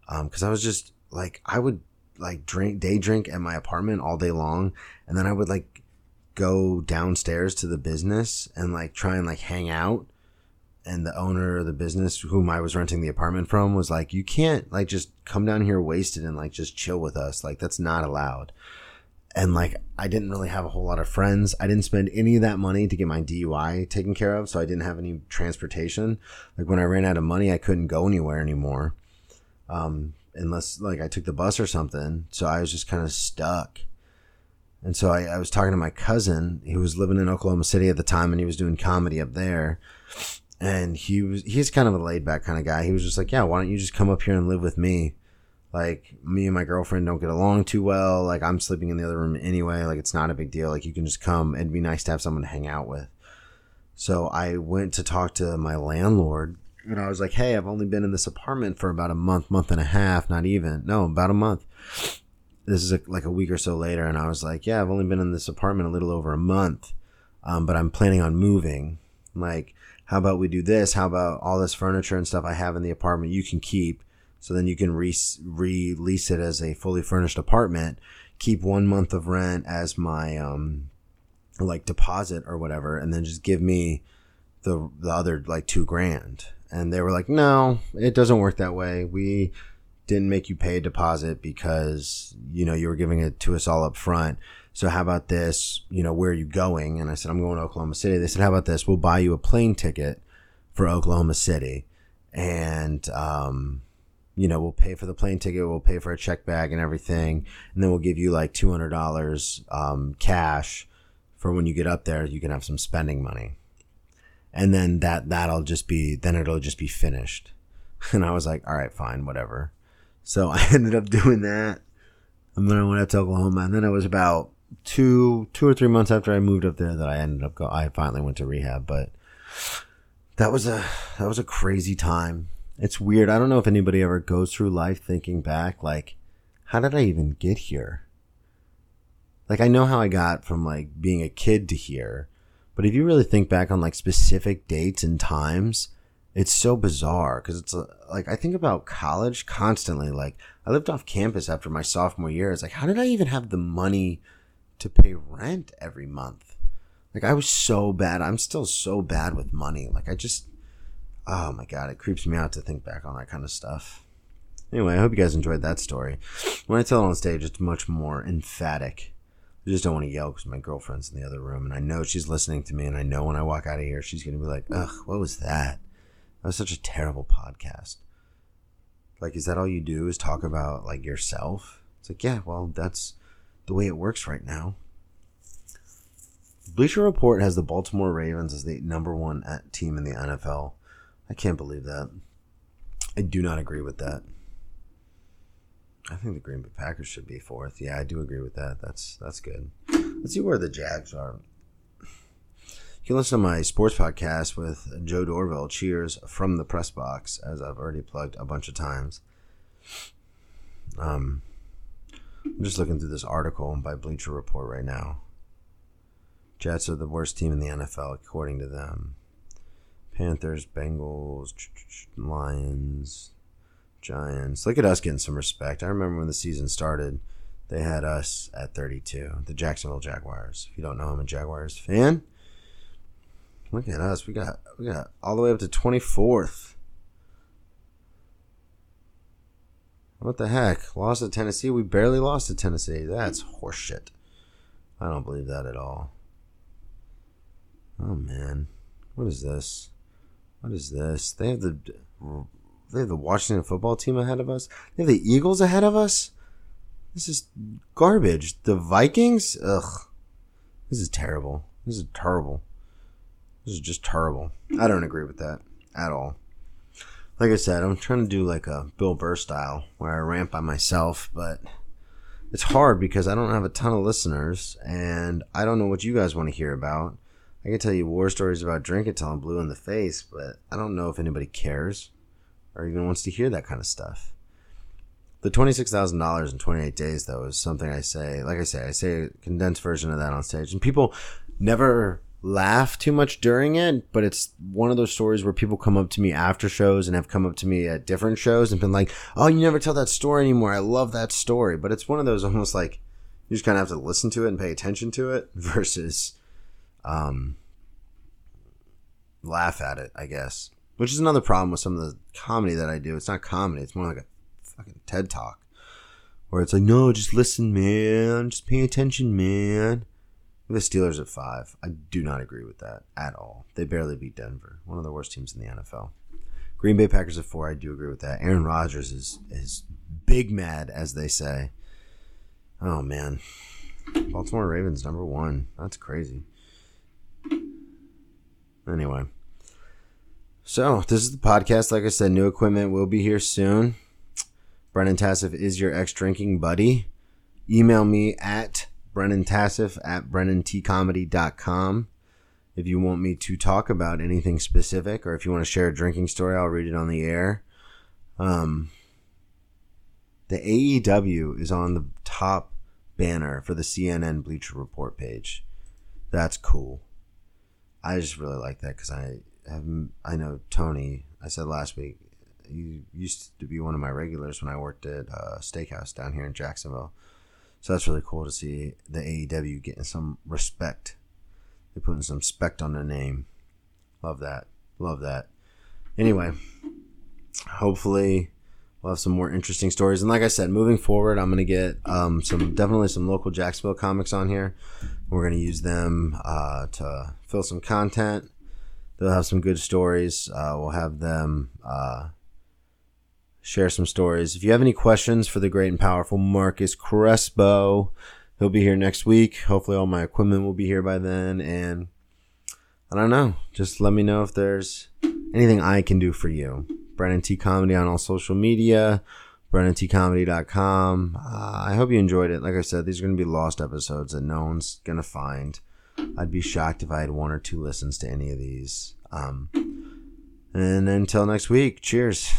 Um, cause I was just like, I would like drink day drink at my apartment all day long and then I would like go downstairs to the business and like try and like hang out and the owner of the business whom I was renting the apartment from was like you can't like just come down here wasted and like just chill with us like that's not allowed and like I didn't really have a whole lot of friends. I didn't spend any of that money to get my DUI taken care of, so I didn't have any transportation. Like when I ran out of money, I couldn't go anywhere anymore. Um, unless like I took the bus or something. So I was just kind of stuck. And so I, I, was talking to my cousin who was living in Oklahoma City at the time and he was doing comedy up there. And he was, he's kind of a laid back kind of guy. He was just like, yeah, why don't you just come up here and live with me? Like me and my girlfriend don't get along too well. Like I'm sleeping in the other room anyway. Like it's not a big deal. Like you can just come. It'd be nice to have someone to hang out with. So I went to talk to my landlord and I was like, hey, I've only been in this apartment for about a month, month and a half, not even. No, about a month. This is a, like a week or so later. And I was like, yeah, I've only been in this apartment a little over a month, um, but I'm planning on moving. Like, how about we do this? How about all this furniture and stuff I have in the apartment you can keep? So then you can re- release it as a fully furnished apartment. Keep one month of rent as my, um, like deposit or whatever, and then just give me the the other like two grand and they were like, no, it doesn't work that way. We didn't make you pay a deposit because, you know, you were giving it to us all up front. So how about this? You know, where are you going? And I said, I'm going to Oklahoma City. They said, how about this? We'll buy you a plane ticket for Oklahoma City. And, um, you know, we'll pay for the plane ticket. We'll pay for a check bag and everything. And then we'll give you like $200, um, cash for when you get up there. You can have some spending money and then that that'll just be then it'll just be finished. And i was like all right fine whatever. So i ended up doing that. And then i went up to oklahoma. And then it was about two two or three months after i moved up there that i ended up go i finally went to rehab. But that was a that was a crazy time. It's weird. I don't know if anybody ever goes through life thinking back like how did i even get here? Like i know how i got from like being a kid to here but if you really think back on like specific dates and times, it's so bizarre because it's uh, like I think about college constantly. Like I lived off campus after my sophomore year. It's like, how did I even have the money to pay rent every month? Like I was so bad. I'm still so bad with money. Like I just, oh my god, it creeps me out to think back on that kind of stuff. Anyway, I hope you guys enjoyed that story. When I tell it on stage, it's much more emphatic I just don't want to yell because my girlfriend's in the other room, and I know she's listening to me, and I know when I walk out of here, she's gonna be like, "Ugh, what was that? That was such a terrible podcast." Like, is that all you do? Is talk about like yourself? It's like, yeah, well, that's the way it works right now. Bleacher Report has the Baltimore Ravens as the number one team in the NFL. I can't believe that. I do not agree with that. I think the Green Bay Packers should be fourth. Yeah, I do agree with that. That's that's good. Let's see where the Jags are. You can listen to my sports podcast with Joe Dorville. Cheers from the press box, as I've already plugged a bunch of times. Um, I'm just looking through this article by Bleacher Report right now. Jets are the worst team in the NFL, according to them. Panthers, Bengals, Lions, Giants. Look at us getting some respect. I remember when the season started, they had us at 32. The Jacksonville Jaguars. If you don't know, I'm a Jaguars fan. Look at us. We got we got all the way up to 24th. What the heck? Lost to Tennessee? We barely lost to Tennessee. That's horseshit. I don't believe that at all. Oh man. What is this? What is this? They have the they have the Washington football team ahead of us. They have the Eagles ahead of us. This is garbage. The Vikings? Ugh. This is terrible. This is terrible. This is just terrible. I don't agree with that at all. Like I said, I'm trying to do like a Bill Burr style where I rant by myself, but it's hard because I don't have a ton of listeners and I don't know what you guys want to hear about. I can tell you war stories about drink until I'm blue in the face, but I don't know if anybody cares or even wants to hear that kind of stuff. The $26,000 in 28 days, though, is something I say, like I say, I say a condensed version of that on stage. And people never laugh too much during it, but it's one of those stories where people come up to me after shows and have come up to me at different shows and been like, "Oh, you never tell that story anymore. I love that story." But it's one of those almost like you just kind of have to listen to it and pay attention to it versus um laugh at it, I guess. Which is another problem with some of the comedy that I do. It's not comedy, it's more like a fucking TED talk. Where it's like, no, just listen, man. Just pay attention, man. The Steelers at five. I do not agree with that at all. They barely beat Denver, one of the worst teams in the NFL. Green Bay Packers at four. I do agree with that. Aaron Rodgers is is big mad, as they say. Oh man, Baltimore Ravens number one. That's crazy. Anyway, so this is the podcast. Like I said, new equipment will be here soon. Brennan Tassif is your ex drinking buddy. Email me at Brennan Tassif at BrennanTComedy.com. If you want me to talk about anything specific or if you want to share a drinking story, I'll read it on the air. Um, the AEW is on the top banner for the CNN Bleacher Report page. That's cool. I just really like that because I have I know Tony. I said last week he used to be one of my regulars when I worked at a steakhouse down here in Jacksonville. So that's really cool to see the AEW getting some respect. They're putting some respect on their name. Love that. Love that. Anyway, hopefully we'll have some more interesting stories. And like I said, moving forward, I'm gonna get um, some definitely some local Jacksonville comics on here. We're gonna use them uh, to fill some content. They'll have some good stories. Uh, we'll have them uh, share some stories. If you have any questions for the great and powerful Marcus Crespo, he'll be here next week. Hopefully, all my equipment will be here by then. And I don't know. Just let me know if there's anything I can do for you. Brennan T Comedy on all social media, BrennanTComedy.com. Uh, I hope you enjoyed it. Like I said, these are going to be lost episodes that no one's going to find. I'd be shocked if I had one or two listens to any of these. Um, and until next week, cheers.